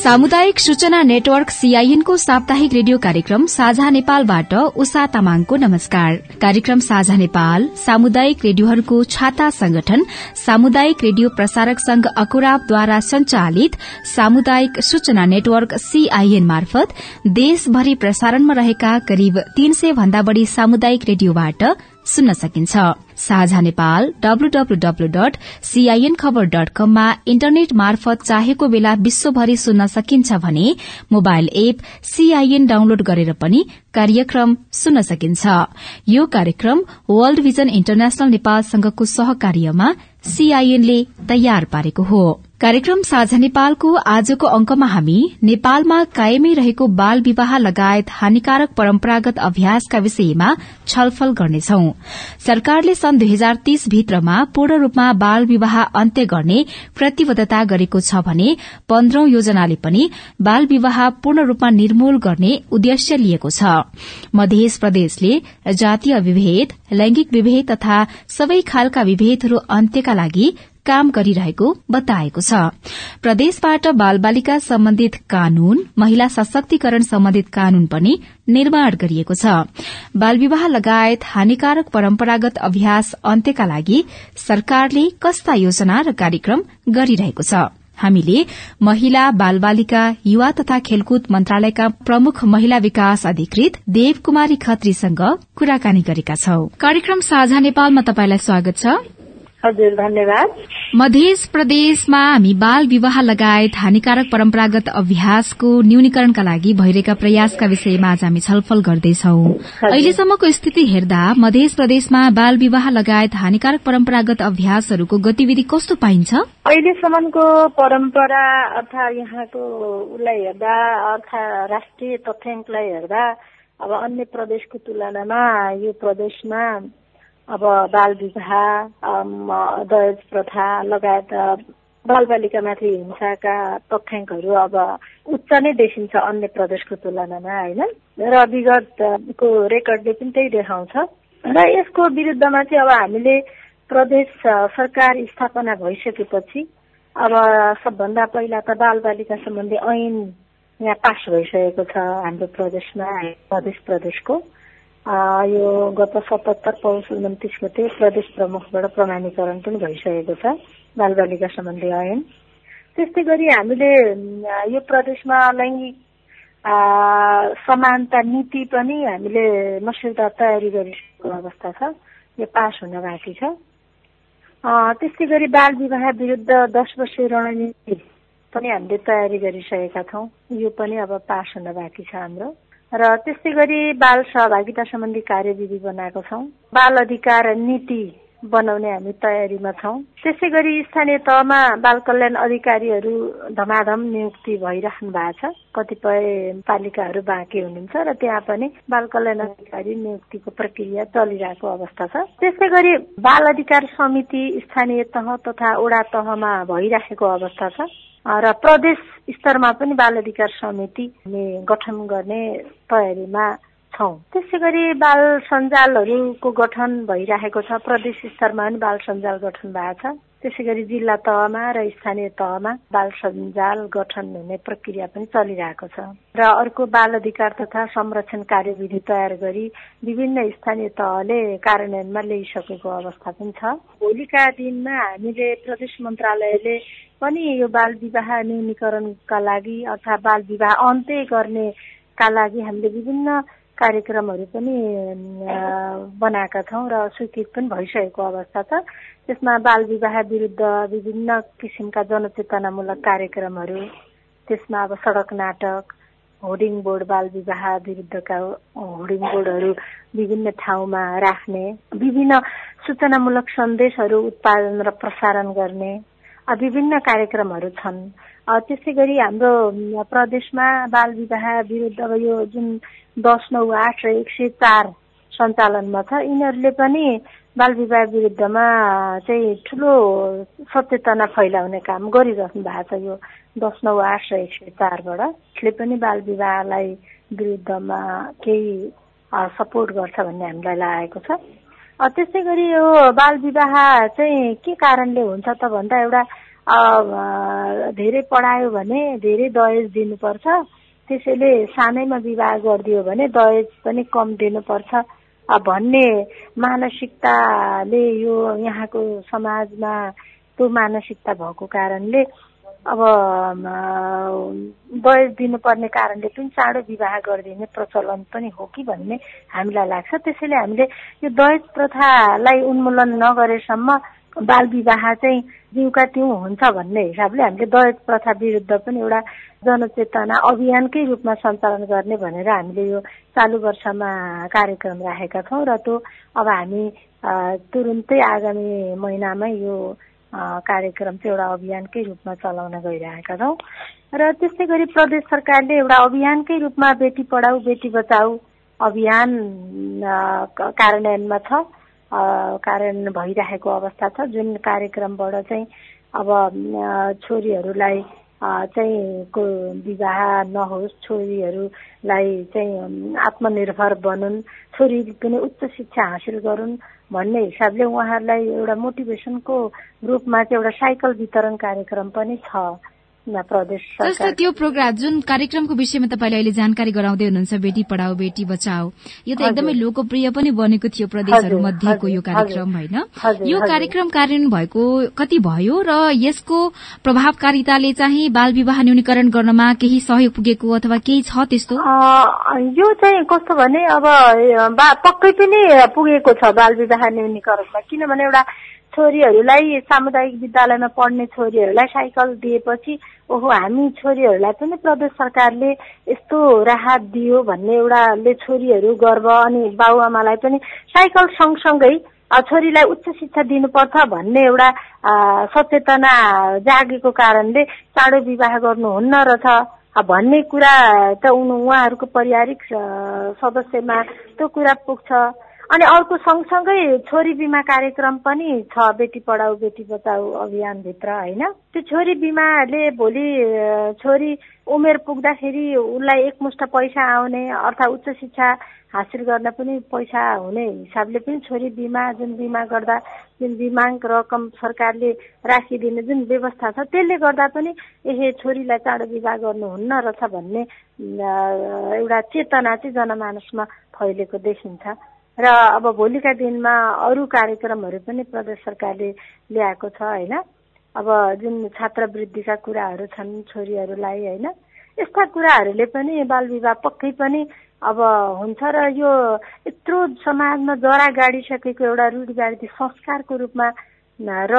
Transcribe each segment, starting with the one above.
सामुदायिक सूचना नेटवर्क सीआईएनको साप्ताहिक रेडियो कार्यक्रम साझा नेपालबाट उषा तामाङको नमस्कार। कार्यक्रम साझा नेपाल सामुदायिक रेडियोहरूको छाता संगठन सामुदायिक रेडियो प्रसारक संघ अकुराबद्वारा संचालित सामुदायिक सूचना नेटवर्क सीआईएन मार्फत देशभरि प्रसारणमा रहेका करिब तीन सय भन्दा बढ़ी सामुदायिक रेडियोबाट सुन्न सकिन्छ। साझा नेपाल कममा इन्टरनेट मार्फत चाहेको बेला विश्वभरि सुन्न सकिन्छ भने मोबाइल एप सीआईएन डाउनलोड गरेर पनि कार्यक्रम सुन्न सकिन्छ। यो कार्यक्रम वर्ल्ड भिजन इन्टरनेशनल नेपालसँगको सहकार्यमा सीआईएनले तयार पारेको हो। कार्यक्रम साझा नेपालको आजको अंकमा हामी नेपालमा कायमै रहेको बाल विवाह लगायत हानिकारक परम्परागत अभ्यासका विषयमा छलफल गर्नेछौ। सरकारले सन् दुई हजार तीस भित्रमा पूर्ण रूपमा बाल विवाह अन्त्य गर्ने प्रतिबद्धता गरेको छ भने पन्ध्रौं योजनाले पनि बाल विवाह पूर्ण रूपमा निर्मूल गर्ने उद्देश्य लिएको छ। मध्य प्रदेशले जातीय विभेद लैंगिक विभेद तथा सबै खालका विभेदहरू अन्त्यका लागि काम गरिरहेको बताएको छ। प्रदेशबाट बाल बालिका सम्बन्धित कानून महिला सशक्तिकरण सम्बन्धित कानून पनि निर्माण गरिएको छ। बाल विवाह लगायत हानिकारक परम्परागत अभ्यास अन्त्यका लागि सरकारले कस्ता योजना र कार्यक्रम गरिरहेको छ? हामीले महिला बाल बालिका युवा तथा खेलकुद मन्त्रालयका प्रमुख महिला विकास अधिकृत देव कुमारी खत्रीसँग कुराकानी गरेका छौं। कार्यक्रम साझा नेपालमा तपाईँलाई स्वागत छ। हजुर धन्यवाद। मध्य प्रदेशमा हामी बाल विवाह लगायत हानिकारक परम्परागत अभ्यासको न्यूनीकरणका लागि भइरहेका प्रयासका विषयमा आज हामी छलफल गर्दैछौ। अहिलेसम्मको स्थिति हेर्दा मध्य प्रदेशमा बाल विवाह लगायत हानिकारक परम्परागत अभ्यासहरूको गतिविधि कस्तो पाइन्छ? अहिलेसम्मको परम्परा अर्थात यहाँको उसलाई हेर्दा अर्थात राष्ट्रिय तथ्याङ्कलाई हेर्दा अब अन्य प्रदेशको तुलनामा यो प्रदेशमा अब बाल विवाह दहेज प्रथा लगायत बाल बालिकामाथि हिंसाका तथ्याङ्कहरू अब उच्च नै देखिन्छ अन्य प्रदेशको तुलनामा होइन? र विगतको रेकर्डले पनि त्यही देखाउँछ। र यसको विरुद्धमा चाहिँ अब हामीले प्रदेश सरकार स्थापना भइसकेपछि अब सबभन्दा पहिला त बाल बालिका सम्बन्धी ऐन यहाँ पास भइसकेको छ हाम्रो प्रदेशमा प्रदेश प्रदेशको। यो गत सतहत्तर पौष उन्तिस गते प्रदेश प्रमुखबाट प्रमाणीकरण पनि भइसकेको छ बालबालिका सम्बन्धी ऐन। त्यस्तै गरी हामीले यो प्रदेशमा लैङ्गिक समानता नीति पनि हामीले मस्यौदा तयारी गरिसकेको अवस्था छ यो पास हुन बाँकी छ। त्यस्तै गरी बाल विवाह विरुद्ध दस वर्षीय रणनीति पनि हामीले तयारी गरिसकेका छौँ यो पनि अब पास हुन बाँकी छ हाम्रो। र त्यस्तै गरी बाल सहभागिता सम्बन्धी कार्यविधि बनाएको छौँ। बाल अधिकार नीति बनाउने हामी तयारीमा छौँ। त्यसै गरी स्थानीय तहमा बाल कल्याण अधिकारीहरू धमाधम नियुक्ति भइराख्नु भएको छ। कतिपय पालिकाहरू बाँकी हुनुहुन्छ र त्यहाँ पनि बाल कल्याण अधिकारी नियुक्तिको प्रक्रिया चलिरहेको अवस्था छ। त्यसै गरी बाल अधिकार समिति स्थानीय तह तथा वडा तहमा भइराखेको अवस्था छ। र प्रदेश स्तरमा पनि बाल अधिकार समिति गठन गर्ने तयारीमा छौँ। त्यसै गरी बाल सञ्जालहरूको गठन भइरहेको छ। प्रदेश स्तरमा पनि बाल सञ्जाल गठन भएको छ। त्यसै गरी जिल्ला तहमा र स्थानीय तहमा बाल सञ्जाल गठन हुने प्रक्रिया पनि चलिरहेको छ। र अर्को बाल अधिकार तथा संरक्षण कार्यविधि तयार गरी विभिन्न स्थानीय तहले कार्यान्वयनमा ल्याइसकेको अवस्था पनि छ। भोलिका दिनमा हामीले प्रदेश मन्त्रालयले पनि यो बाल विवाह न्यूनीकरणका लागि अर्थात् बाल विवाह अन्त्य गर्नेका लागि हामीले विभिन्न कार्यक्रमहरू पनि बनाएका छौँ र स्वीकृत पनि भइसकेको अवस्था छ। त्यसमा बाल विवाह विरुद्ध विभिन्न किसिमका जनचेतनामूलक कार्यक्रमहरू त्यसमा अब सडक नाटक होर्डिङ बोर्ड बाल विवाह विरुद्धका होर्डिङ बोर्डहरू विभिन्न ठाउँमा राख्ने विभिन्न सूचनामूलक सन्देशहरू उत्पादन र प्रसारण गर्ने विभिन्न कार्यक्रमहरू छन्। त्यसै गरी हाम्रो प्रदेशमा बाल विवाह विरुद्ध अब यो जुन दस नौ आठ र एक सय चार सञ्चालनमा छ यिनीहरूले पनि बाल विवाह विरुद्धमा चाहिँ ठुलो सचेतना फैलाउने काम गरिरहनु भएको छ यो दस नौ आठ र एक सय चारबाट। यसले पनि बाल विवाहलाई विरुद्धमा केही सपोर्ट गर्छ भन्ने हामीलाई लागेको छ। त्यसै गरी यो बाल विवाह चाहिँ के कारणले हुन्छ त भन्दा एउटा धेरै पढायो भने धेरै दहेज दिनुपर्छ। त्यसैले सानैमा विवाह गरिदियो भने दहेज पनि कम दिनुपर्छ। भन्ने मानसिकताले यो यहाँको समाजमा त्यो मानसिकता भएको कारणले अब दहेज दिनुपर्ने कारणले पनि चाँडो विवाह गरिदिने प्रचलन पनि हो कि भन्ने हामीलाई लाग्छ। त्यसैले हामीले यो दहेज प्रथालाई उन्मूलन नगरेसम्म बाल विवाह चाहिँ जिउका तिउ हुन्छ भन्ने हिसाबले हामीले दहेज प्रथा विरुद्ध पनि एउटा जनचेतना अभियानकै रूपमा सञ्चालन गर्ने भनेर हामीले यो चालु वर्षमा कार्यक्रम राखेका छौँ र त्यो अब हामी तुरुन्तै आगामी महिनामै यो कार्यक्रम चाहिँ एउटा अभियानकै रूपमा चलाउन गइरहेका छौँ। र त्यस्तै गरी प्रदेश सरकारले एउटा अभियानकै रूपमा बेटी पढाऊ बेटी बचाऊ अभियान कार्यान्वयनमा छ। कार्यान्वयन भइरहेको अवस्था छ। जुन कार्यक्रमबाट चाहिँ अब छोरीहरूलाई चाहिँ को विवाह नहोस् छोरीहरूलाई चाहिँ आत्मनिर्भर बनुन् छोरी पनि उच्च शिक्षा हासिल गरून् भन्ने हिसाबले उहाँहरूलाई एउटा मोटिभेसनको रूपमा चाहिँ एउटा साइकल वितरण कार्यक्रम पनि छ। प्रदेश जस्तो त्यो प्रोग्राम जुन कार्यक्रमको विषयमा तपाईँले अहिले जानकारी गराउँदै हुनुहुन्छ बेटी पढाओ बेटी बचाओ यो त एकदमै लोकप्रिय पनि बनेको थियो प्रदेशहरू मध्येको यो कार्यक्रम होइन? यो कार्यक्रम कार्यान्वयन भएको कति भयो र यसको प्रभावकारिताले चाहिँ बाल विवाह न्यूनीकरण गर्नमा केही सहयोग पुगेको अथवा केही छ त्यस्तो? यो चाहिँ कस्तो भने अब पक्कै पनि पुगेको छ बाल विवाह न्यूनीकरणमा। किनभने एउटा छोरीहरूलाई सामुदायिक विद्यालयमा पढ्ने छोरीहरूलाई साइकल दिएपछि ओहो हामी छोरीहरूलाई पनि प्रदेश सरकारले यस्तो राहत दियो भन्ने एउटाले छोरीहरू गर्व अनि बाबुआमालाई पनि साइकल सँगसँगै छोरीलाई उच्च शिक्षा दिनुपर्छ भन्ने एउटा सचेतना जागेको कारणले चाँडो विवाह गर्नुहुन्न रहेछ भन्ने कुरा त उहाँहरूको पारिवारिक सदस्यमा त्यो कुरा पुग्छ। अनि अर्को सँगसँगै छोरी बिमा कार्यक्रम पनि छ बेटी पढाऊ बेटी बचाऊ अभियानभित्र होइन? त्यो छोरी बिमाले भोलि छोरी उमेर पुग्दाखेरि उसलाई एकमुष्ट पैसा आउने अर्थात् उच्च शिक्षा हासिल गर्न पनि पैसा हुने हिसाबले पनि छोरी बिमा जुन बिमा गर्दा जुन बिमाङ रकम सरकारले राखिदिने जुन व्यवस्था छ त्यसले गर्दा पनि ए छोरीलाई चाँडो विवाह गर्नुहुन्न रहेछ भन्ने एउटा चेतना चाहिँ जनमानसमा फैलेको देखिन्छ। र अब भोलिका दिनमा अरू कार्यक्रमहरू पनि प्रदेश सरकारले ल्याएको छ होइन? अब जुन छात्रवृद्धिका कुराहरू छन् छोरीहरूलाई होइन? यस्ता कुराहरूले पनि बाल विवाह पक्कै पनि अब हुन्छ र यो यत्रो समाजमा जरा गाडिसकेको एउटा रूढिवादी संस्कारको रूपमा र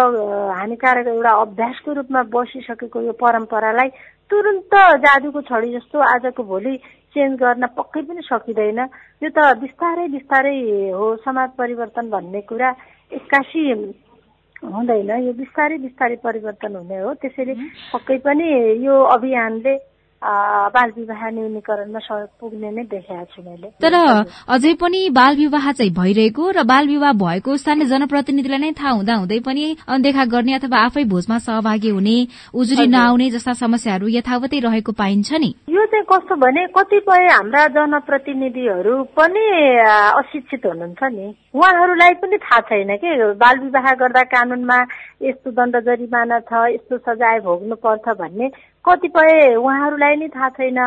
हानिकारक एउटा अभ्यासको रूपमा बसिसकेको यो परम्परालाई तुरन्त जादुको छडी जस्तो आजको भोलि चेन्ज गर्न पक्कै पनि सकिँदैन। यो त बिस्तारै बिस्तारै हो समाज परिवर्तन भन्ने कुरा। एक्कासी हुँदैन। यो बिस्तारै बिस्तारै परिवर्तन हुने हो। त्यसैले पक्कै पनि यो अभियानले बाल विवाह न्यूनीकरणमा सहयोग पुग्ने नै देखाएको छु मैले। तर अझै पनि बाल विवाह चाहिँ भइरहेको र बाल विवाह भएको स्थानीय जनप्रतिनिधिलाई नै थाहा हुँदा हुँदै पनि अनदेखा गर्ने अथवा आफै भोजमा सहभागी हुने उजुरी नआउने जस्ता समस्याहरू यथावतै रहेको पाइन्छ नि। यो चाहिँ कस्तो भने कतिपय हाम्रा जनप्रतिनिधिहरू पनि अशिक्षित हुनुहुन्छ नि। उहाँहरूलाई पनि थाहा छैन कि? बाल विवाह गर्दा कानूनमा यस्तो दण्ड जरिमाना छ यस्तो सजाय भोग्नु पर्छ भन्ने। कतिपय उहाँहरूलाई नै थाहा छैन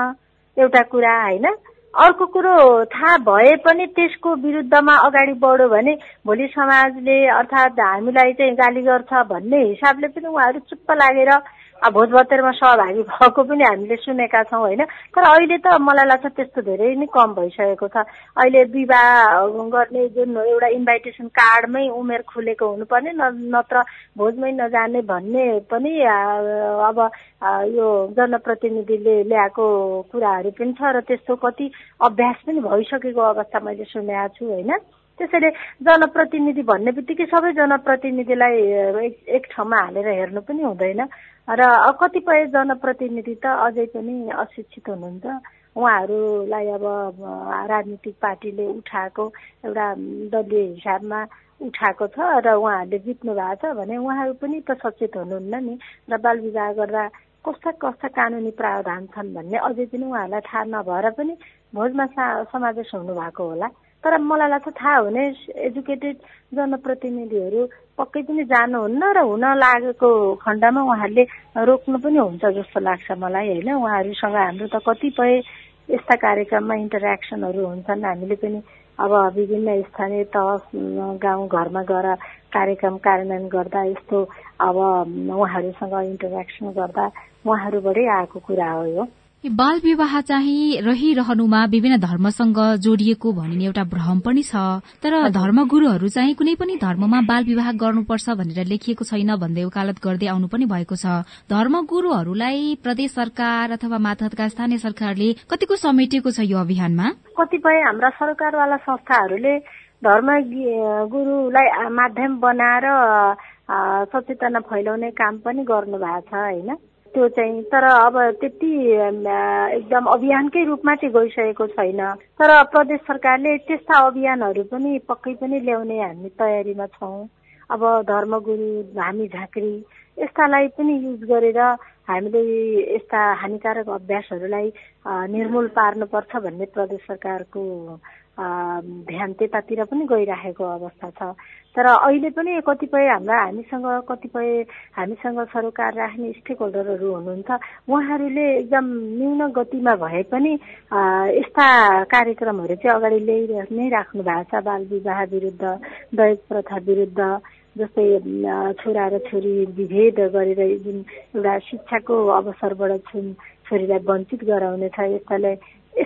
एउटा कुरा होइन। अर्को कुरो थाहा भए पनि त्यसको विरुद्धमा अगाडि बढ्यो भने भोलि समाजले अर्थात् हामीलाई चाहिँ गाली गर्छ भन्ने हिसाबले पनि उहाँहरू चुप्प लागेर भोज भतेरमा सहभागी भएको पनि हामीले सुनेका छौँ होइन? तर अहिले त मलाई लाग्छ त्यस्तो धेरै नै कम भइसकेको छ। अहिले विवाह गर्ने जुन एउटा इन्भाइटेसन कार्डमै उमेर खुलेको हुनुपर्ने नत्र भोजमै नजाने भन्ने पनि अब यो जनप्रतिनिधिले ल्याएको कुराहरू पनि छ र त्यस्तो कति अभ्यास पनि भइसकेको अवस्था मैले सुनेको छु होइन? त्यसैले जनप्रतिनिधि भन्ने बित्तिकै सबै जनप्रतिनिधिलाई एक ठाउँमा हालेर हेर्नु पनि हुँदैन। र कतिपय जनप्रतिनिधि त अझै पनि अशिक्षित हुनुहुन्छ। उहाँहरूलाई अब राजनीतिक पार्टीले उठाएको एउटा दलीय हिसाबमा उठाएको छ र उहाँहरूले जित्नु भएको छ भने उहाँहरू पनि त सचेत हुनुहुन्न नि। र बाल विवाह गर्दा कस्ता कस्ता कानुनी प्रावधान छन् भन्ने अझै पनि उहाँहरूलाई थाहा नभएर पनि भोजमा समावेश हुनुभएको होला। तर मलाई लाग्छ थाहा हुने एजुकेटेड जनप्रतिनिधिहरू पक्कै पनि जानुहुन्न र हुन लागेको खण्डमा उहाँहरूले रोक्नु पनि हुन्छ जस्तो लाग्छ मलाई होइन? उहाँहरूसँग हाम्रो त कतिपय यस्ता कार्यक्रममा इन्टरेक्सनहरू हुन्छन्। हामीले पनि अब विभिन्न स्थानीय तह गाउँ घरमा गएर कार्यक्रम कार्यान्वयन गर्दा यस्तो अब उहाँहरूसँग इन्टरेक्सन गर्दा उहाँहरूबाटै आएको कुरा हो यो। बाल विवाह चाहिँ रहिरहनुमा विभिन्न धर्मसँग जोडिएको भनिने एउटा भ्रम पनि छ। तर धर्मगुरूहरू चाहिँ कुनै पनि धर्ममा बाल विवाह गर्नुपर्छ भनेर लेखिएको छैन भन्दै उकालत गर्दै आउनु पनि भएको छ। धर्मगुरूहरूलाई प्रदेश सरकार अथवा मातहतका स्थानीय सरकारले कतिको समेटिएको छ यो अभियानमा? कतिपय हाम्रा सरकारवाला संस्थाहरूले धर्म गुरूलाई माध्यम बनाएर सचेतना फैलाउने काम पनि गर्नु भएको छ होइन? त्यो चाहिँ तर अब त्यति एकदम अभियानकै रूपमा चाहिँ गइसकेको छैन। तर प्रदेश सरकारले त्यस्ता अभियानहरू पनि पक्कै पनि ल्याउने हामी तयारीमा छौँ। अब धर्मगुरु धामी झाँक्री यस्तालाई पनि युज गरेर हामीले यस्ता हानिकारक अभ्यासहरूलाई निर्मूल पार्नुपर्छ भन्ने प्रदेश सरकारको ध्यान त्यतातिर पनि गइराखेको अवस्था छ। तर अहिले पनि कतिपय हाम्रा हामीसँग कतिपय हामीसँग सरोकार राख्ने स्टेक होल्डरहरू हुनुहुन्छ। उहाँहरूले एकदम न्यून गतिमा भए पनि यस्ता कार्यक्रमहरू चाहिँ अगाडि ल्याइ नै राख्नु भएको छ। बाल विवाह विरुद्ध दहेज प्रथा विरुद्ध जस्तै छोरा र छोरी विभेद गरेर जुन एउटा शिक्षाको अवसरबाट छोरीलाई वञ्चित गराउने छ यस्तालाई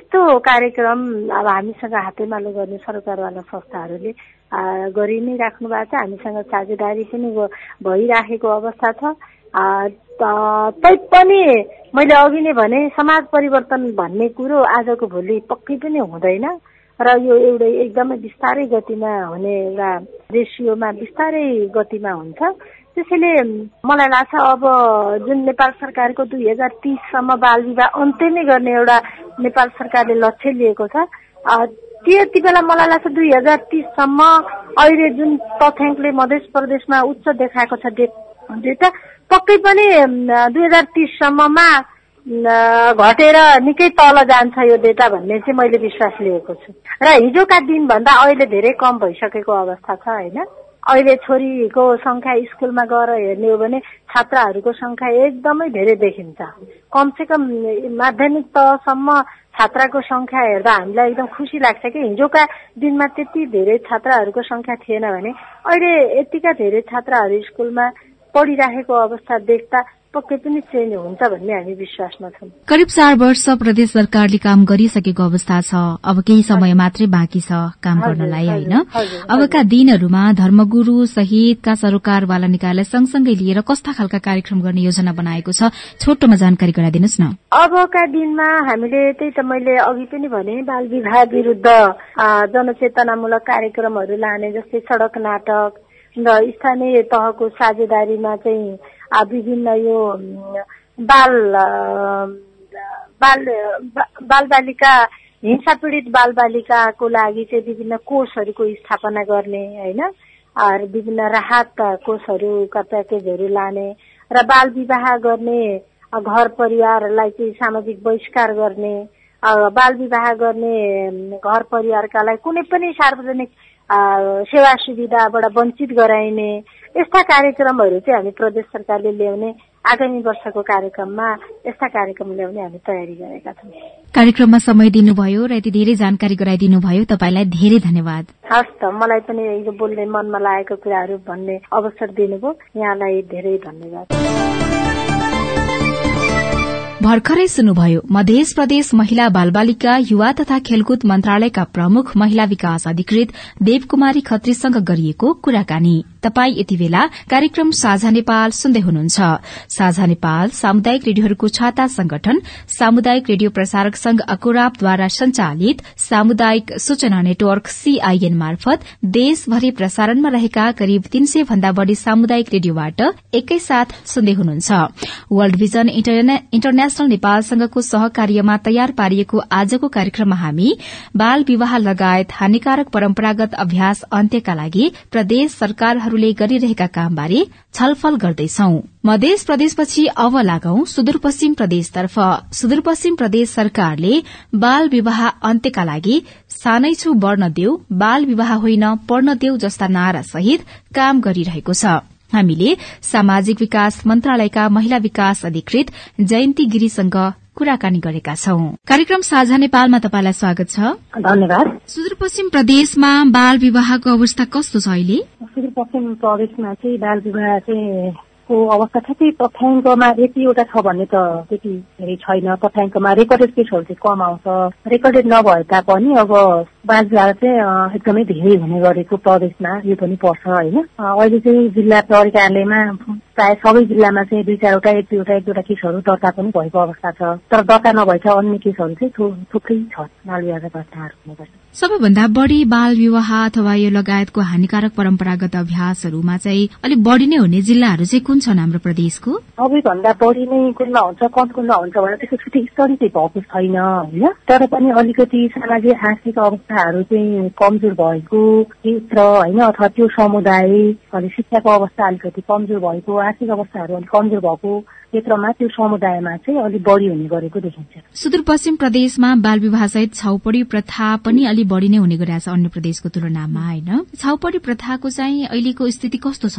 यस्तो कार्यक्रम अब हामीसँग हातेमालो गर्ने सरकारवाला संस्थाहरूले गरि नै राख्नु भएको छ। हामीसँग साझेदारी पनि भइराखेको अवस्था छ। तैपनि मैले अघि नै भने समाज परिवर्तन भन्ने कुरो आजको भोलि पक्कै पनि हुँदैन। र यो एउटै एकदमै बिस्तारै गतिमा हुने एउटा रेसियोमा बिस्तारै गतिमा हुन्छ। त्यसैले मलाई लाग्छ अब जुन नेपाल सरकारको दुई हजार तिससम्म बाल विवाह अन्त्य नै गर्ने एउटा नेपाल सरकारले लक्ष्य लिएको छ। त्यति बेला मलाई लाग्छ दुई हजार तिससम्म अहिले जुन तथ्याङ्कले मध्य प्रदेशमा उच्च देखाएको छ डेटा पक्कै पनि दुई हजार तिससम्ममा घटेर निकै तल जान्छ यो डेटा भन्ने चाहिँ मैले विश्वास लिएको छु। र हिजोका दिनभन्दा अहिले धेरै कम भइसकेको अवस्था छ होइन? अहिले छोरीको सङ्ख्या स्कुलमा गएर हेर्ने हो भने छात्राहरूको सङ्ख्या एकदमै धेरै देखिन्छ। कमसेकम माध्यमिक तहसम्म छात्राको सङ्ख्या हेर्दा हामीलाई एकदम खुसी लाग्छ कि हिजोका दिनमा त्यति धेरै छात्राहरूको सङ्ख्या थिएन भने अहिले यतिका धेरै छात्राहरू स्कुलमा पढिराखेको अवस्था देख्दा पक्कै पनि चेन्ज हुन्छ भन्ने हामी विश्वासमा छौँ। करिब चार वर्ष प्रदेश सरकारले काम गरिसकेको अवस्था छ। अब केही समय मात्रै बाँकी छ काम गर्नलाई होइन? अबका दिनहरूमा धर्मगुरू सहितका सरोकारवाला निकायलाई सँगसँगै लिएर कस्ता खालका कार्यक्रम गर्ने योजना बनाएको छ छोटोमा जानकारी गराइदिनुहोस् न। अबका दिनमा हामीले त्यही त मैले अघि पनि भने बाल विवाह विरूद्ध जनचेतनामूलक कार्यक्रमहरू लाने जस्तै सड़क नाटक र स्थानीय तहको साझेदारीमा चाहिँ विभिन्न यो बाल बाल बाल बालिका हिंसा पीडित बाल बालिकाको लागि चाहिँ विभिन्न कोषहरूको स्थापना गर्ने होइन? विभिन्न राहत कोषहरूका प्याकेजहरू लाने र बाल विवाह गर्ने घर परिवारलाई चाहिँ सामाजिक बहिष्कार गर्ने बाल विवाह गर्ने घर परिवारकालाई कुनै पनि सार्वजनिक सेवा सुविधाबाट वञ्चित गराइने यस्ता कार्यक्रमहरू चाहिँ हामी प्रदेश सरकारले ल्याउने आगामी वर्षको कार्यक्रममा यस्ता कार्यक्रम ल्याउने हामी तयारी गरेका छौँ। कार्यक्रममा समय दिनुभयो र यति धेरै जानकारी गराइदिनु भयो तपाईँलाई धेरै धन्यवाद। हस् त मलाई पनि यो बोल्ने मनमा लागेको कुराहरू भन्ने अवसर दिनुभयो। यहाँलाई धेरै धन्यवाद। भर्खरै सुन्नुभयो मध्य प्रदेश महिला बाल बालिका युवा तथा खेलकुद मन्त्रालयका प्रमुख महिला विकास अधिकृत देवकुमारी खत्रीसँग गरिएको कुराकानी। तपाई यति बेला कार्यक्रम साझा नेपाल सुन्दै हुनुहुन्छ। साझा नेपाल सामुदायिक रेडियोहरूको छाता संगठन सामुदायिक रेडियो प्रसारक संघ अकोराबद्वारा संचालित सामुदायिक सूचना नेटवर्क सीआईएन मार्फत देशभरि प्रसारणमा रहेका करिब तीन सय भन्दा बढ़ी सामुदायिक रेडियोबाट एकैसाथ सुन्दै हुनुहुन्छ। वर्ल्ड भिजन इन्टरनेशनल इन्टरनेशनल नेपालसँगको सहकार्यमा तयार पारिएको आजको कार्यक्रममा हामी बाल विवाह लगायत हानिकारक परम्परागत अभ्यास अन्त्यका लागि प्रदेश सरकारहरूले गरिरहेका कामबारे छलफल गर्दैछौ। मध्य प्रदेशपछि अब लागौं सुदूरपश्चिम प्रदेशतर्फ। सुदूरपश्चिम प्रदेश सरकारले बाल विवाह अन्त्यका लागि सानै छु बढ्न देऊ बाल विवाह होइन पढ्न देऊ जस्ता नारा सहित काम गरिरहेको छ। हामीले सामाजिक विकास मन्त्रालयका महिला विकास अधिकृत जयन्ती गिरीसँग कुराकानी गरेका छौं। कार्यक्रम साझा नेपालमा तपाईँलाई स्वागत छ। धन्यवाद। सुदूरपश्चिम प्रदेशमा बाल विवाहको अवस्था कस्तो छ अहिले? सुदूरपश्चिम प्रदेशमा चाहिँ बाल विवाह चाहिँ को अवस्था ठ्याक्कै तथ्याङ्कमा यतिवटा छ भन्ने त त्यति धेरै छैन। तथ्याङ्कमा रेकर्डेड केसहरू चाहिँ कम आउँछ। रेकर्डेड नभए तापनि अब बालविवाह चाहिँ एकदमै धेरै हुने गरेको प्रदेशमा यो पनि पर्छ होइन। अहिले चाहिँ जिल्ला प्रहरी कार्यालयमा प्राय सबै जिल्लामा चाहिँ दुई चारवटा एक दुईवटा एक दुईवटा केसहरू दर्ता पनि भएको अवस्था छ। तर दर्ता नभएछ अन्य केसहरू चाहिँ थुप्रै छ। बालविवाहका घटनाहरू हुने गर्छ सबैभन्दा बढ़ी बाल विवाह अथवा यो लगायतको हानिकारक परम्परागत अभ्यासहरूमा चाहिँ अलिक बढ़ी नै हुने जिल्लाहरू चाहिँ कुन छन् हाम्रो प्रदेशको? सबैभन्दा बढ़ी नै कुनमा हुन्छ कम कुनमा हुन्छ भने त्यसको छुट्टै स्टडी चाहिँ भएको छैन होइन? तर पनि अलिकति सामाजिक आर्थिक अवस्थाहरू चाहिँ कमजोर भएको क्षेत्र होइन? अथवा त्यो समुदाय अनि शिक्षाको अवस्था अलिकति कमजोर भएको आर्थिक अवस्थाहरू अलिक कमजोर भएको क्षेत्रमा त्यो समुदायमा चाहिँ अलिक बढ़ी हुने गरेको देखिन्छ। सुदूरपश्चिम प्रदेशमा बाल विवाह सहित छाउपडी प्रथा पनि अलिक बढ़ी नै हुने गरिरहेको छ अन्य प्रदेशको तुलनामा होइन? छाउपडी प्रथाको चाहिँ अहिलेको स्थिति कस्तो छ?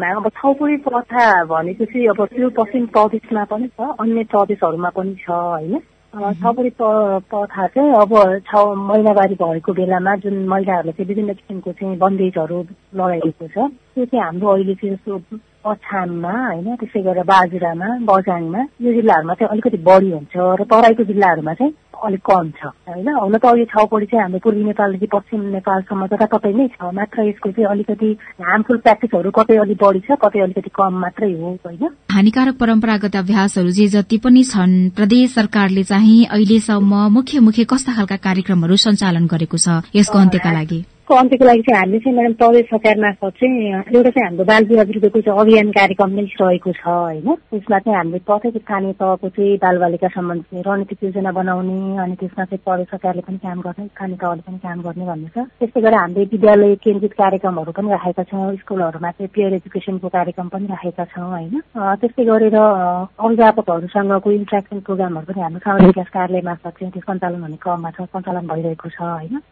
अब छाउपडी प्रथा भनेपछि अब त्यो पश्चिम प्रदेशमा पनि छ अन्य प्रदेशहरूमा पनि छ होइन? छाउपडी प्रथा चाहिँ अब छाउ महिनावारी भएको बेलामा जुन महिलाहरूले चाहिँ विभिन्न किसिमको चाहिँ बन्देजहरू लगाइएको छ त्यो चाहिँ हाम्रो अहिले चाहिँ जस्तो अछाममा होइन त्यसै गरेर बाजुरामा बजाङमा यो जिल्लाहरूमा चाहिँ अलिकति बढी हुन्छ र तराईको जिल्लाहरूमा चाहिँ अलिक कम छ होइन? हुन त यो छाउपडी चाहिँ हाम्रो पूर्वी नेपालदेखि पश्चिम नेपालसम्म जताततै नै छ मात्र यसको चाहिँ अलिकति हार्मफुल प्र्याक्टिसहरू कतै अलिक बढी छ कतै अलिकति कम मात्रै हो होइन? हानिकारक परम्परागत अभ्यासहरू जे जति पनि छन् प्रदेश सरकारले चाहिँ अहिलेसम्म मुख्य मुख्य कस्ता खालका कार्यक्रमहरू सञ्चालन गरेको छ यसको अन्त्यका लागि। यसको अन्त्यको लागि चाहिँ हामीले चाहिँ म्याडम प्रदेश सरकार मार्फत चाहिँ एउटा चाहिँ हाम्रो बाल विवाह चाहिँ अभियान कार्यक्रम नै रहेको छ होइन। त्यसमा चाहिँ हामीले प्रत्येक स्थानीय तहको चाहिँ बाल बालिका सम्बन्धी रणनीतिक योजना बनाउने अनि त्यसमा चाहिँ प्रदेश सरकारले पनि काम गर्ने स्थानीय तहले पनि काम गर्ने भन्ने छ। त्यस्तै गरेर हामीले विद्यालय केन्द्रित कार्यक्रमहरू पनि राखेका छौँ स्कुलहरूमा चाहिँ पेयर एजुकेसनको कार्यक्रम पनि राखेका छौँ होइन। त्यस्तै गरेर अभिभावकहरूसँगको इन्ट्रेक्सन प्रोग्रामहरू पनि हाम्रो सामाजिक विकास कार्यालय मार्फत चाहिँ त्यो सञ्चालन हुने क्रममा छ सञ्चालन भइरहेको छ होइन।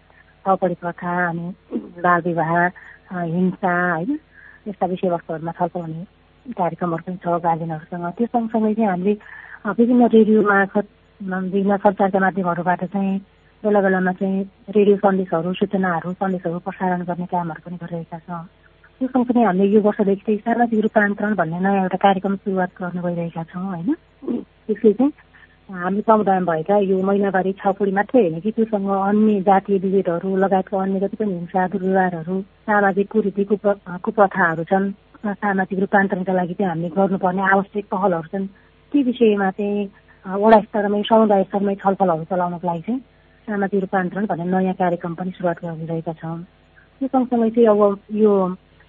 चौपडी प्रथा अनि बाल विवाह हिंसा होइन यस्ता विषयवस्तुहरूमा छलफल हुने कार्यक्रमहरू पनि छ गार्जेनहरूसँग त्यो सँगसँगै चाहिँ हामीले विभिन्न रेडियो मार्फत विभिन्न सञ्चारका माध्यमहरूबाट चाहिँ बेला बेलामा चाहिँ रेडियो सन्देशहरू सूचनाहरू सन्देशहरू प्रसारण गर्ने कामहरू पनि गरिरहेका छौँ। त्यो सँगसँगै हामीले यो वर्षदेखि चाहिँ सामाजिक रूपान्तरण भन्ने नयाँ एउटा कार्यक्रम सुरुवात गर्नु गइरहेका छौँ होइन। त्यसले चाहिँ हामी समुदायमा भएका यो महिनावारी छाउपडी मात्रै होइन कि त्योसँग अन्य जातीय विभेदहरू लगायतको अन्य जति पनि हिंसा दुर्व्यवहारहरू सामाजिक कुरीति कुप्रथाहरू छन् सामाजिक रूपान्तरणका लागि चाहिँ हामीले गर्नुपर्ने आवश्यक पहलहरू छन्। ती विषयमा चाहिँ वडा स्तरमै समुदाय स्तरमै छलफलहरू चलाउनको लागि चाहिँ सामाजिक रूपान्तरण भन्ने नयाँ कार्यक्रम पनि सुरुवात गरिरहेका छौँ। त्यो सँगसँगै चाहिँ अब यो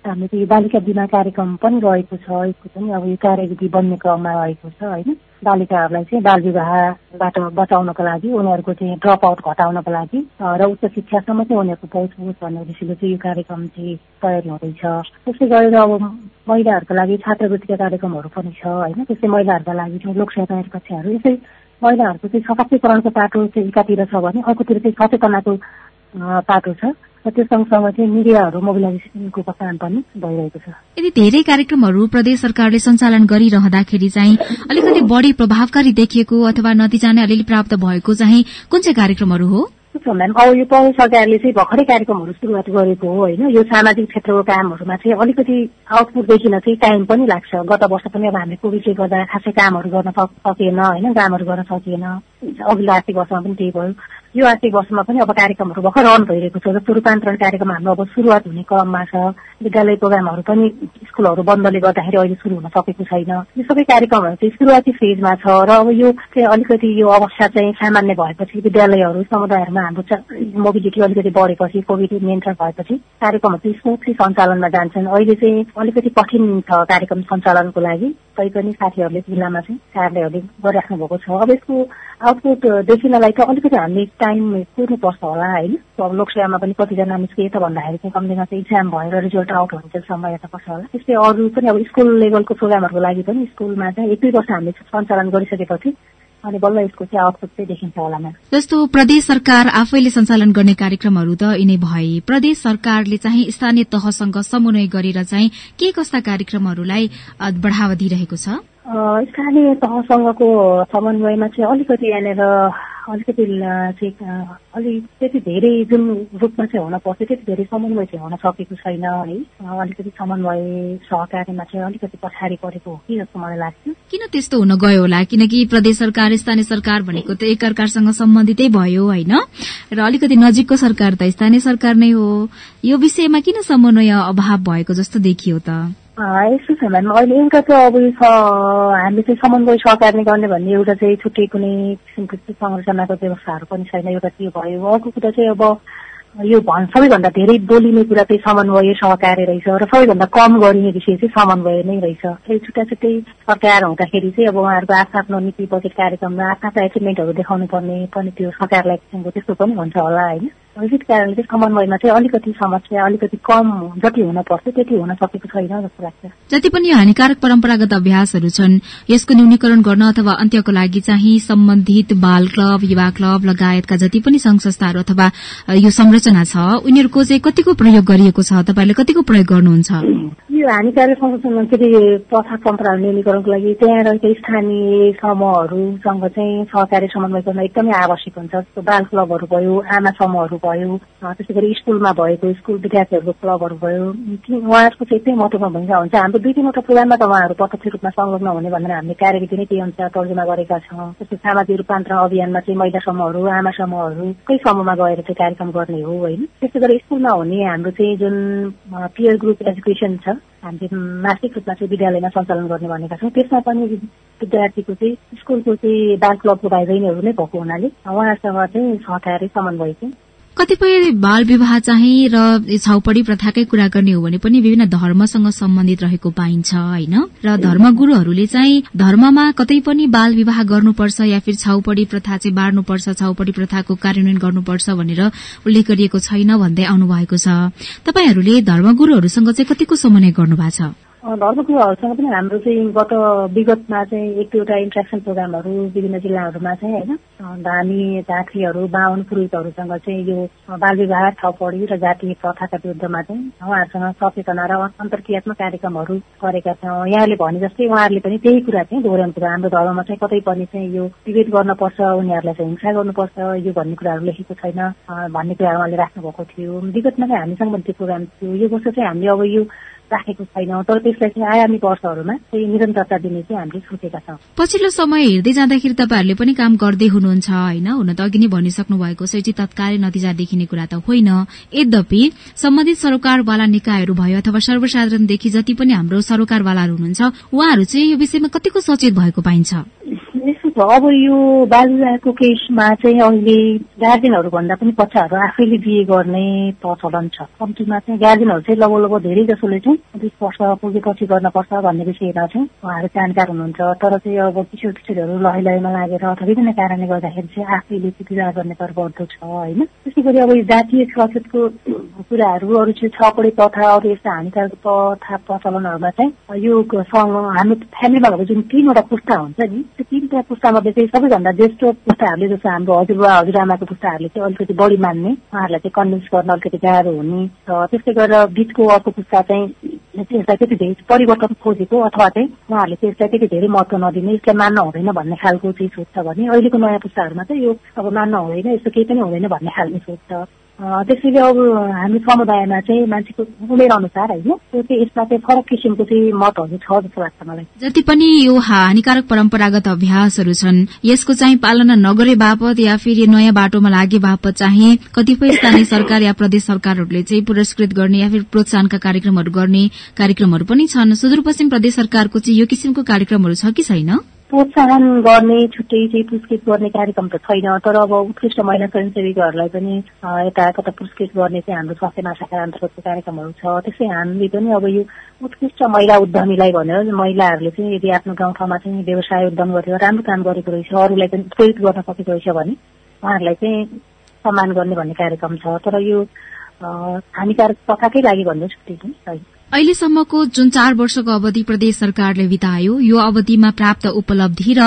हामीले चाहिँ बालिका बिमा कार्यक्रम पनि रहेको छ यसको पनि अब यो कार्यविधि बन्ने क्रममा रहेको छ होइन? बालिकाहरूलाई चाहिँ बाल विवाहबाट बचाउनको लागि उनीहरूको चाहिँ ड्रप आउट घटाउनको लागि र उच्च शिक्षासम्म चाहिँ उनीहरूको पहुँच होस् भन्ने उद्देश्यले चाहिँ यो कार्यक्रम चाहिँ तयारी हुँदैछ। त्यसै गरेर अब महिलाहरूको लागि छात्रवृत्तिका कार्यक्रमहरू पनि छ होइन? त्यस्तै महिलाहरूका लागि चाहिँ लोकसेवा कक्षाहरू यसै महिलाहरूको चाहिँ सशक्तिकरणको पाटो चाहिँ एकातिर छ भने अर्कोतिर चाहिँ सचेतनाको पाटो छ। त्यो सँगसँगै चाहिँ मिडियाहरू मोबिलाइजेसनको पनि भइरहेको छ। यदि धेरै कार्यक्रमहरू प्रदेश सरकारले सञ्चालन गरिरहँदाखेरि चाहिँ अलिकति बढी प्रभावकारी देखिएको अथवा नतिजा नै अलिअलि प्राप्त भएको चाहिँ कुन चाहिँ कार्यक्रमहरू हो? म्याम? अब यो प्रदेश सरकारले चाहिँ भर्खरै कार्यक्रमहरू सुरुवात गरेको हो होइन? यो सामाजिक क्षेत्रको कामहरूमा चाहिँ अलिकति आउटपुट देखिन चाहिँ टाइम पनि लाग्छ। गत वर्ष पनि अब हामीले कोभिडले गर्दा खासै कामहरू गर्न सकिएन होइन? कामहरू गर्न सकिएन। अघिल्लो आर्थिक वर्षमा पनि त्यही भयो। यो आर्थिक वर्षमा पनि अब कार्यक्रमहरू भर्खर रन भइरहेको छ। जस्तो रूपान्तरण कार्यक्रम हाम्रो अब सुरुवात हुने क्रममा छ। विद्यालय प्रोग्रामहरू पनि स्कुलहरू बन्दले गर्दाखेरि अहिले सुरु हुन सकेको छैन। यो सबै कार्यक्रमहरू चाहिँ सुरुवाती फेजमा छ र अब यो चाहिँ अलिकति यो अवस्था चाहिँ सामान्य भएपछि विद्यालयहरू समुदायहरूमा हाम्रो मोबिलिटी अलिकति बढेपछि कोभिड नियन्त्रण भएपछि कार्यक्रमहरू चाहिँ स्मुथली सञ्चालनमा जान्छन्। अहिले चाहिँ अलिकति कठिन छ कार्यक्रम सञ्चालनको लागि। तैपनि साथीहरूले जिल्लामा चाहिँ कार्यालयहरूले गरिराख्नु भएको छ। अब यसको आउटपुट देखिनलाई त अलिकति हामीले टाइम कुर्नुपर्छ होला होइन? अब लोकसेवामा पनि कतिजना निस्किए त भन्दाखेरि चाहिँ कम्तीमा चाहिँ इक्जाम भएर रिजल्ट आउट हुन्छ समय पर्छ होला। त्यस्तै अरू पनि अब स्कुल लेभलको प्रोग्रामहरूको लागि पनि स्कुलमा चाहिँ एक दुई वर्ष हामीले सञ्चालन गरिसकेपछि अनि बल्ल यसको चाहिँ आउटपुट चाहिँ देखिन्छ होला म्याम। जस्तो प्रदेश सरकार आफैले सञ्चालन गर्ने कार्यक्रमहरू त यिनै भए। प्रदेश सरकारले चाहिँ स्थानीय तहसँग समन्वय गरेर चाहिँ के कस्ता कार्यक्रमहरूलाई बढ़ावा दिइरहेको छ? स्थानीय तहसँगको समन्वयमा चाहिँ अलिकति यहाँनिर अलिकति चाहिँ अलिक त्यति धेरै जुन रूपमा चाहिँ हुन पर्थ्यो त्यति धेरै समन्वय चाहिँ हुन सकेको छैन है। अलिकति समन्वय सहकारीमा चाहिँ अलिकति पछाडि परेको हो कि जस्तो मलाई लाग्छ। किन त्यस्तो हुन गयो होला? किनकि प्रदेश सरकार स्थानीय सरकार भनेको त एकअर्कासँग सम्बन्धितै भयो होइन? र अलिकति नजिकको सरकार त स्थानीय सरकार नै हो। यो विषयमा किन समन्वय अभाव भएको जस्तो देखियो त? यस्तो छ भने अहिले एउटा त अब हामीले चाहिँ समन्वय सहकार्य गर्ने भन्ने एउटा चाहिँ छुट्टै कुनै किसिमको संरचनाको व्यवस्थाहरू पनि छैन। एउटा त्यो भयो। अर्को कुरा चाहिँ अब यो भन् सबैभन्दा धेरै बोलिने कुरा चाहिँ समन्वय सहकार्य रहेछ र सबैभन्दा कम गरिने विषय चाहिँ समन्वय नै रहेछ। फेरि छुट्टा छुट्टै सरकार हुँदाखेरि चाहिँ अब उहाँहरूको आफ्नो नीति बजेट कार्यक्रममा आफ्ना एचिभमेन्टहरू देखाउनु पर्ने पनि त्यो सरकारलाई किसिमको त्यस्तो पनि हुन्छ होला होइन? विविध कारणले चाहिँ समन्वयमा चाहिँ अलिकति समस्या अलिकति कम जति हुन पर्थ्यो त्यति हुन सकेको छैन जस्तो लाग्छ। जति पनि हानिकारक परम्परागत अभ्यासहरू छन् यसको न्यूनीकरण गर्न अथवा अन्त्यको लागि चाहिँ सम्बन्धित बाल क्लब युवा क्लब लगायतका जति पनि संघ संस्थाहरू अथवा यो संरचना छ उनीहरूको चाहिँ कतिको प्रयोग गरिएको छ तपाईँले कतिको प्रयोग गर्नुहुन्छ? यो हानिकारक संरचना फेरि प्रथा परम्पराहरू न्यूनीकरणको लागि त्यहाँ रहेको स्थानीय समूहहरूसँग चाहिँ सहकारी समन्वय गर्न एकदमै आवश्यक हुन्छ। जस्तो बाल क्लबहरू भयो आमा समूहहरू भयो त्यसै गरी स्कुलमा भएको स्कुल विद्यार्थीहरूको क्लबहरू भयो। उहाँहरूको चाहिँ एकदमै महत्वपूर्ण भूमिका हुन्छ। हाम्रो दुई तिनवटा प्रोग्राममा त उहाँहरू प्रत्यक्ष रूपमा संलग्न हुने भनेर हामीले कार्यविधि नै त्यही अनुसार तर्जुमा गरेका छौँ। जस्तै सामाजिक रूपान्तरण अभियानमा चाहिँ महिला समूहहरू आमा समूहहरूकै समूहमा गएर चाहिँ कार्यक्रम गर्ने हो होइन? त्यस्तै गरी स्कुलमा हुने हाम्रो चाहिँ जुन पियर ग्रुप एजुकेसन छ हामीले मासिक रूपमा चाहिँ विद्यालयमा सञ्चालन गर्ने भनेका छौँ। त्यसमा पनि विद्यार्थीको चाहिँ स्कुलको चाहिँ बाल क्लबको भाइ बहिनीहरू नै भएको हुनाले उहाँहरूसँग चाहिँ सहकारी समन्वय चाहिँ कतिपय बाल विवाह चाहिँ र छाउपडी प्रथाकै कुरा गर्ने हो भने पनि विभिन्न धर्मसँग सम्बन्धित रहेको पाइन्छ होइन? र धर्मगुरूहरूले चाहिँ धर्ममा कतै पनि बाल विवाह गर्नुपर्छ या फिर छाउपडी प्रथा चाहिँ बाँड्नुपर्छ छाउपडी प्रथाको कार्यान्वयन गर्नुपर्छ भनेर उल्लेख गरिएको छैन भन्दै आउनु भएको छ। तपाईँहरूले धर्मगुरूहरूसँग चाहिँ कतिको समन्वय गर्नुभएको छ? धर्मगुरुहरूसँग पनि हाम्रो चाहिँ गत विगतमा चाहिँ एक दुईवटा इन्ट्रेक्सन प्रोग्रामहरू विभिन्न जिल्लाहरूमा चाहिँ होइन धामी झाँक्रीहरू बाहुन पुरोहितहरूसँग चाहिँ यो बाल विवाह छपडी र जातीय प्रथाका विरुद्धमा चाहिँ उहाँहरूसँग सचेतना र अन्तर्क्रियात्मक कार्यक्रमहरू गरेका छौँ। यहाँले भने जस्तै उहाँहरूले पनि त्यही कुरा चाहिँ दोहोऱ्याउनु हाम्रो धर्ममा चाहिँ कतै पनि चाहिँ यो डिबेट गर्नुपर्छ उनीहरूलाई चाहिँ हिंसा गर्नुपर्छ यो भन्ने कुराहरू लेखेको छैन भन्ने कुराहरू उहाँले राख्नुभएको थियो। विगतमा चाहिँ हामीसँग पनि त्यो प्रोग्राम थियो। यो वर्ष चाहिँ हामीले अब यो राखेको छैनौँ। तर त्यसलाई चाहिँ आगामी वर्षहरूमा चाहिँ निरन्तरता दिने चाहिँ हामीले सोचेका छौँ। पछिल्लो समय हेर्दै जाँदाखेरि तपाईँहरूले पनि काम गर्दै हुनुहुन्छ होइन? हुन त अघि नै भनिसक्नु भएको छ चाहिँ तत्कालै नतिजा देखिने कुरा त होइन। यद्यपि सम्बन्धित सरोकारवाला निकायहरू भयो अथवा सर्वसाधारणदेखि जति पनि हाम्रो सरोकारवालाहरू हुनुहुन्छ उहाँहरू चाहिँ यो विषयमा कतिको सचेत भएको पाइन्छ? अब यो बाल विवाहको केसमा चाहिँ अहिले गार्जेनहरू भन्दा पनि बच्चाहरू आफैले बिहे गर्ने प्रचलन छ। कम्तीमा चाहिँ गार्जेनहरू चाहिँ लगभग लगभग धेरै जसोले चाहिँ बिस वर्ष पुगेपछि गर्नुपर्छ भन्ने विषयमा चाहिँ उहाँहरू जानकार हुनुहुन्छ। तर चाहिँ अब किशोर किशोरहरू लय लयमा लागेर अथवा विभिन्न कारणले गर्दाखेरि चाहिँ आफैले चाहिँ विवाह गर्ने तर बढ्दो छ होइन? त्यसै गरी अब जातीय सचेतको कुराहरू अरू चाहिँ छपडे प्रथा अरू यस्ता हानिकारक प्रथा प्रचलनहरूमा चाहिँ यो हाम्रो फ्यामिलीमा भएको जुन तिनवटा पुस्ता हुन्छ नि त्यो तिनवटा पुस्तामध्ये चाहिँ सबैभन्दा ज्येष्ठ पुस्ताहरूले जस्तो हाम्रो हजुरबा हजुरआमाको पुस्ताहरूले चाहिँ अलिकति बढी मान्ने। उहाँहरूलाई चाहिँ कन्भिन्स गर्न अलिकति गाह्रो हुने। र त्यस्तै गरेर बिचको अर्को पुस्ता चाहिँ यसलाई त्यति धेरै परिवर्तन खोजेको अथवा चाहिँ उहाँहरूले चाहिँ यसलाई त्यति धेरै महत्व नदिने यसलाई मान्न हुँदैन भन्ने खालको चाहिँ सोच छ भने अहिलेको नयाँ पुस्ताहरूमा चाहिँ यो अब मान्न हुँदैन यस्तो केही पनि हुँदैन भन्ने खालको सोच छ त्यसैले अब हाम्रो समुदायमा चाहिँ मान्छेको उमेर अनुसार होइन त्यो चाहिँ यसमा चाहिँ फरक किसिमको चाहिँ मतहरू छ जस्तो लाग्छ मलाई। जति पनि यो हानिकारक परम्परागत अभ्यासहरू छन् यसको चाहिँ पालना नगरे बापत या फेरि नयाँ बाटोमा लागे बापत चाहिँ कतिपय स्थानीय सरकार या प्रदेश सरकारहरूले चाहिँ पुरस्कृत गर्ने या फेरि प्रोत्साहनका कार्यक्रमहरू गर्ने कार्यक्रमहरू पनि छन्। सुदूरपश्चिम प्रदेश सरकारको चाहिँ यो किसिमको कार्यक्रमहरू छ कि छैन? प्रोत्साहन गर्ने छुट्टै चाहिँ पुरस्कृत गर्ने कार्यक्रम त छैन तर अब उत्कृष्ट महिला स्वयंसेवीहरूलाई पनि यता कता पुरस्कृत गर्ने चाहिँ हाम्रो स्वास्थ्य महाशाखा अन्तर्गतको कार्यक्रमहरू छ। त्यसै हामीले पनि अब यो उत्कृष्ट महिला उद्यमीलाई भनेर महिलाहरूले चाहिँ यदि आफ्नो गाउँठाउँमा चाहिँ व्यवसाय उद्यम गरेर राम्रो काम गरेको रहेछ अरूलाई पनि प्रेरित गर्न सकेको रहेछ भने उहाँहरूलाई चाहिँ सम्मान गर्ने भन्ने कार्यक्रम छ। तर यो हानिकारक प्रथाकै लागि भन्ने छुट्टै चाहिँ अहिलेसम्मको जुन चार वर्षको अवधि प्रदेश सरकारले बितायो यो अवधिमा प्राप्त उपलब्धि र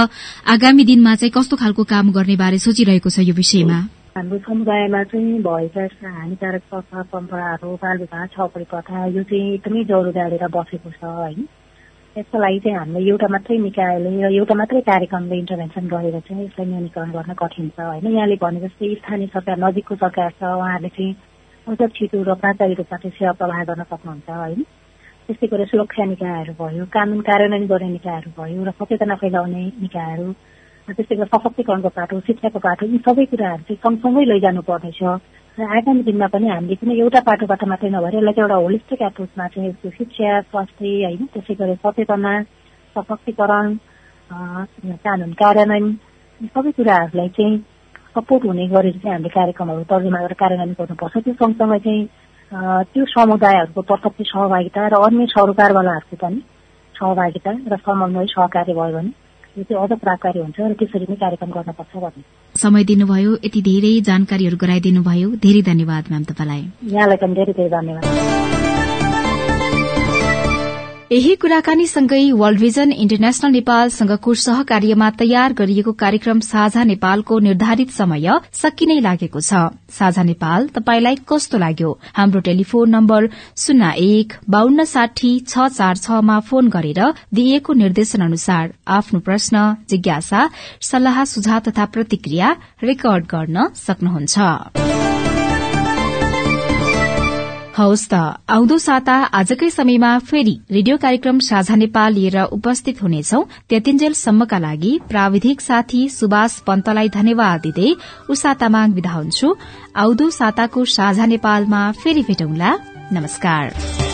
आगामी दिनमा चाहिँ कस्तो खालको काम गर्ने बारे सोचिरहेको छ यो विषयमा? हाम्रो समुदायमा चाहिँ भएका हानिकारक प्रथा परम्पराहरू बाल विवाह छपडी प्रथा यो चाहिँ एकदमै जरो गाडेर बसेको छ होइन यसको लागि चाहिँ हामीले एउटा मात्रै निकायले एउटा मात्रै कार्यक्रमले इन्टरभेन्सन गरेर चाहिँ यसलाई न्यूनीकरण गर्न कठिन छ। होइन यहाँले भने जस्तै स्थानीय सरकार नजिकको सरकार छ उहाँहरूले चाहिँ अझ छिटो र प्राचारी रूपमा चाहिँ सेवा प्रवाह गर्न सक्नुहुन्छ होइन? त्यस्तै गरेर सुरक्षा निकायहरू भयो कानुन कार्यान्वयन गर्ने निकायहरू भयो र सचेतना फैलाउने निकायहरू त्यस्तै गरेर सशक्तिकरणको पाटो शिक्षाको पाटो यी सबै कुराहरू चाहिँ सँगसँगै लैजानु पर्नेछ र आगामी दिनमा पनि हामीले कुनै एउटा पाटोबाट मात्रै नभएर यसलाई चाहिँ एउटा होलिस्टिक एप्रोचमा चाहिँ शिक्षा स्वास्थ्य होइन? त्यसै गरेर सचेतना सशक्तिकरण कानुन कार्यान्वयन सबै कुराहरूलाई चाहिँ सपोर्ट हुने गरेर चाहिँ हामीले कार्यक्रमहरू तर्जुमा गरेर कार्यान्वयन गर्नुपर्छ। त्यो सँगसँगै चाहिँ त्यो समुदायहरूको प्रत्यक्ष सहभागिता र अन्य सरोकारवालाहरूको पनि सहभागिता र समन्वय सहकार्य भयो भने यो चाहिँ अझ प्रभावकारी हुन्छ र त्यसरी नै कार्यक्रम गर्नुपर्छ भन्ने। समय दिनुभयो यति धेरै जानकारीहरू गराइदिनु भयो धेरै धन्यवाद म्याम तपाईँलाई। यहाँलाई पनि धेरै धेरै धन्यवाद। यही कुराकानीसँगै वर्ल्ड भिजन इन्टरनेशनल नेपालसँगको सहकार्यमा तयार गरिएको कार्यक्रम साझा नेपालको निर्धारित समय सकिनै लागेको छ। साझा नेपाल तपाईलाई कस्तो लाग्यो? हाम्रो टेलिफोन नम्बर शून्य एक बान्न साठी छ चार छमा फोन गरेर दिइएको निर्देशन अनुसार आफ्नो प्रश्न जिज्ञासा सल्लाह सुझाव तथा प्रतिक्रिया रेकर्ड गर्न सक्नुहुन्छ। हवस् त। आउँदो साता आजकै समयमा फेरि रेडियो कार्यक्रम साझा नेपाल लिएर उपस्थित हुनेछौ। त्यतिन्जेलसम्मका लागि प्राविधिक साथी सुभाष पन्तलाई धन्यवाद दिँदै उषा तामाङ विदा हुन्छु। आउँदो साताको साझा नेपालमा फेरि भेटौंला। नमस्कार।